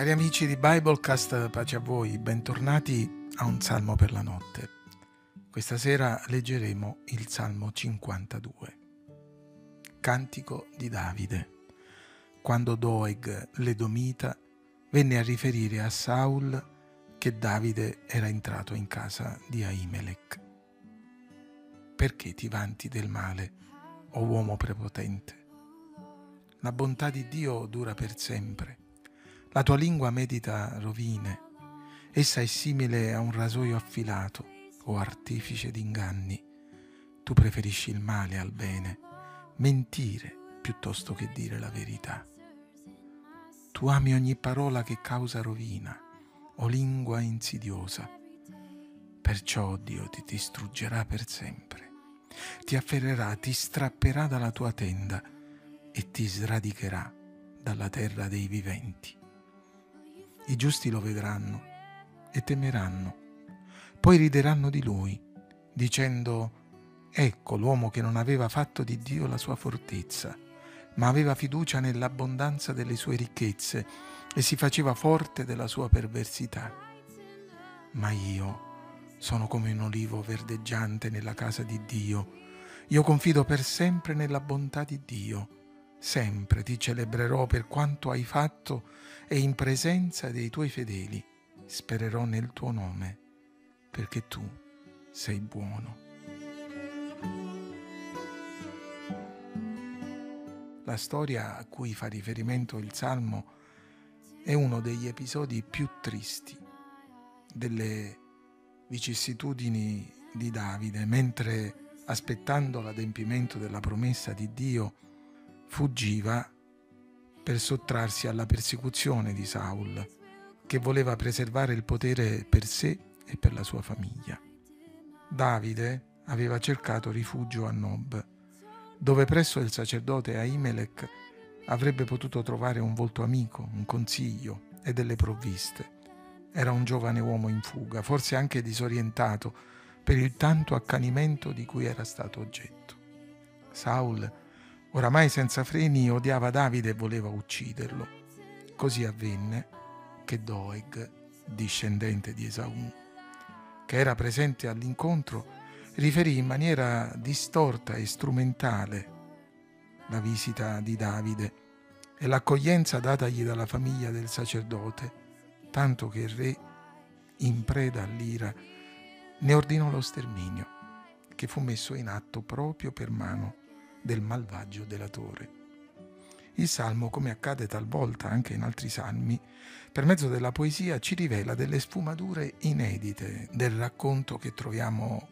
Cari amici di Biblecast, pace a voi, bentornati a un salmo per la notte. Questa sera leggeremo il Salmo 52. Cantico di Davide. Quando Doeg l'Edomita venne a riferire a Saul che Davide era entrato in casa di Ahimelech. Perché ti vanti del male, o uomo prepotente? La bontà di Dio dura per sempre la tua lingua medita rovine, essa è simile a un rasoio affilato o artefice di inganni. Tu preferisci il male al bene, mentire piuttosto che dire la verità. Tu ami ogni parola che causa rovina o lingua insidiosa. Perciò Dio ti distruggerà per sempre, ti afferrerà, ti strapperà dalla tua tenda e ti sradicherà dalla terra dei viventi. I giusti lo vedranno e temeranno. Poi rideranno di lui, dicendo, ecco l'uomo che non aveva fatto di Dio la sua fortezza, ma aveva fiducia nell'abbondanza delle sue ricchezze e si faceva forte della sua perversità. Ma io sono come un olivo verdeggiante nella casa di Dio. Io confido per sempre nella bontà di Dio Sempre ti celebrerò per quanto hai fatto e in presenza dei tuoi fedeli spererò nel tuo nome, perché tu sei buono. La storia a cui fa riferimento il Salmo è uno degli episodi più tristi delle vicissitudini di Davide, mentre aspettando l'adempimento della promessa di Dio, fuggiva per sottrarsi alla persecuzione di Saul, che voleva preservare il potere per sé e per la sua famiglia. Davide aveva cercato rifugio a Nob, dove presso il sacerdote Ahimelech avrebbe potuto trovare un volto amico, un consiglio e delle provviste. Era un giovane uomo in fuga, forse anche disorientato per il tanto accanimento di cui era stato oggetto. Saul Oramai senza freni odiava Davide e voleva ucciderlo. Così avvenne che Doeg, discendente di Esaù, che era presente all'incontro, riferì in maniera distorta e strumentale la visita di Davide e l'accoglienza datagli dalla famiglia del sacerdote, tanto che il re, in preda all'ira, ne ordinò lo sterminio, che fu messo in atto proprio per mano del malvagio delatore. Il salmo, come accade talvolta anche in altri salmi, per mezzo della poesia ci rivela delle sfumature inedite del racconto che troviamo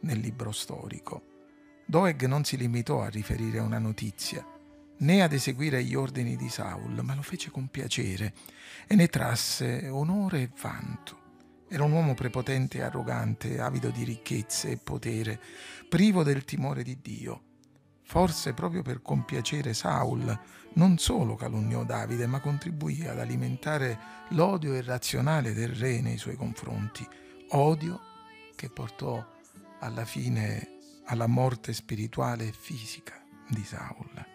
nel libro storico. Doeg non si limitò a riferire una notizia, né ad eseguire gli ordini di Saul, ma lo fece con piacere e ne trasse onore e vanto. Era un uomo prepotente e arrogante, avido di ricchezze e potere, privo del timore di Dio Forse proprio per compiacere Saul, non solo calunniò Davide, ma contribuì ad alimentare l'odio irrazionale del re nei suoi confronti, odio che portò alla fine alla morte spirituale e fisica di Saul.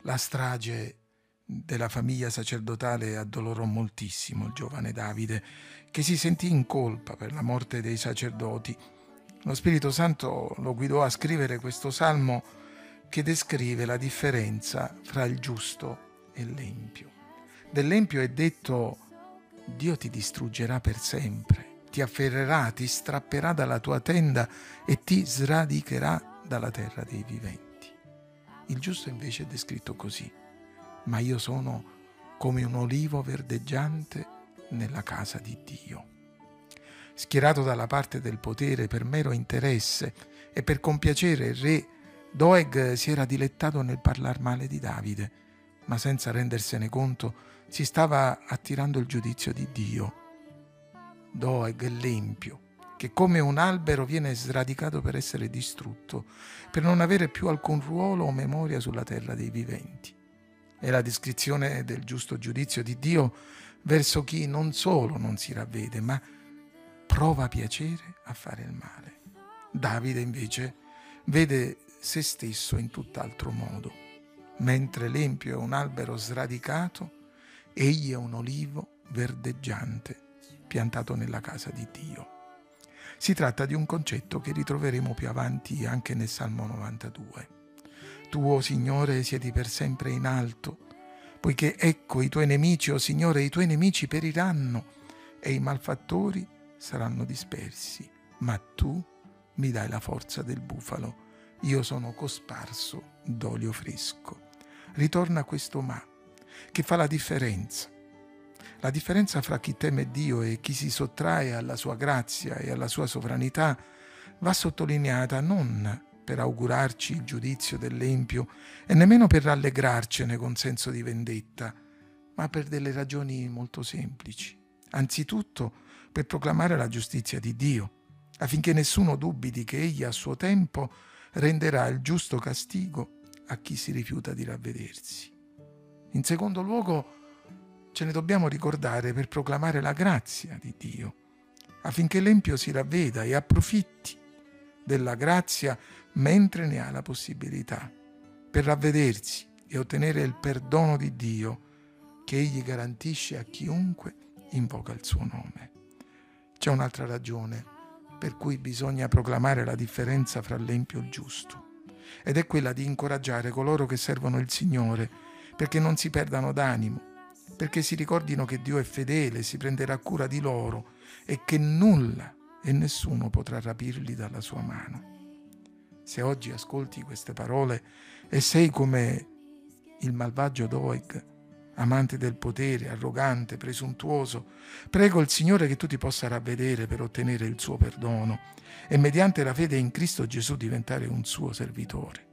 La strage della famiglia sacerdotale addolorò moltissimo il giovane Davide, che si sentì in colpa per la morte dei sacerdoti. Lo Spirito Santo lo guidò a scrivere questo salmo che descrive la differenza fra il giusto e l'empio. Dell'empio è detto Dio ti distruggerà per sempre, ti afferrerà, ti strapperà dalla tua tenda e ti sradicherà dalla terra dei viventi. Il giusto invece è descritto così, ma io sono come un olivo verdeggiante nella casa di Dio. Schierato dalla parte del potere per mero interesse e per compiacere il re Doeg si era dilettato nel parlar male di Davide, ma senza rendersene conto si stava attirando il giudizio di Dio. Doeg è l'empio, che come un albero viene sradicato per essere distrutto, per non avere più alcun ruolo o memoria sulla terra dei viventi. È la descrizione del giusto giudizio di Dio verso chi non solo non si ravvede, ma prova piacere a fare il male. Davide invece vede se stesso in tutt'altro modo. Mentre l'empio è un albero sradicato, Egli è un olivo verdeggiante piantato nella casa di Dio. Si tratta di un concetto che ritroveremo più avanti anche nel Salmo 92. Tu, o Signore, siedi per sempre in alto, poiché ecco i tuoi nemici, o oh Signore, i tuoi nemici periranno e i malfattori saranno dispersi, ma tu mi dai la forza del bufalo, io sono cosparso d'olio fresco. Ritorna questo ma, che fa la differenza. La differenza fra chi teme Dio e chi si sottrae alla sua grazia e alla sua sovranità va sottolineata non per augurarci il giudizio dell'empio e nemmeno per rallegrarcene con senso di vendetta, ma per delle ragioni molto semplici. Anzitutto per proclamare la giustizia di Dio, affinché nessuno dubiti che egli a suo tempo renderà il giusto castigo a chi si rifiuta di ravvedersi. In secondo luogo, ce ne dobbiamo ricordare per proclamare la grazia di Dio, affinché l'empio si ravveda e approfitti della grazia mentre ne ha la possibilità, per ravvedersi e ottenere il perdono di Dio che egli garantisce a chiunque invoca il suo nome. C'è un'altra ragione per cui bisogna proclamare la differenza fra l'empio e il giusto, ed è quella di incoraggiare coloro che servono il Signore perché non si perdano d'animo, perché si ricordino che Dio è fedele, si prenderà cura di loro e che nulla e nessuno potrà rapirli dalla sua mano. Se oggi ascolti queste parole e sei come il malvagio Doeg, amante del potere, arrogante, presuntuoso, prego il Signore che tu ti possa ravvedere per ottenere il suo perdono e mediante la fede in Cristo Gesù diventare un suo servitore.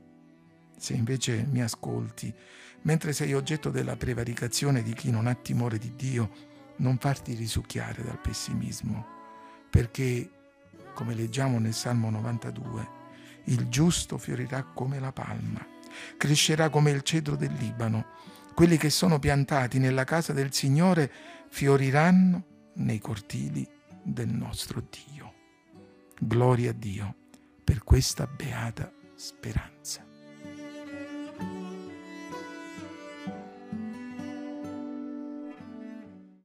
Se invece mi ascolti, mentre sei oggetto della prevaricazione di chi non ha timore di Dio, non farti risucchiare dal pessimismo, perché, come leggiamo nel Salmo 92, il giusto fiorirà come la palma, crescerà come il cedro del Libano. Quelli che sono piantati nella casa del Signore fioriranno nei cortili del nostro Dio. Gloria a Dio per questa beata speranza.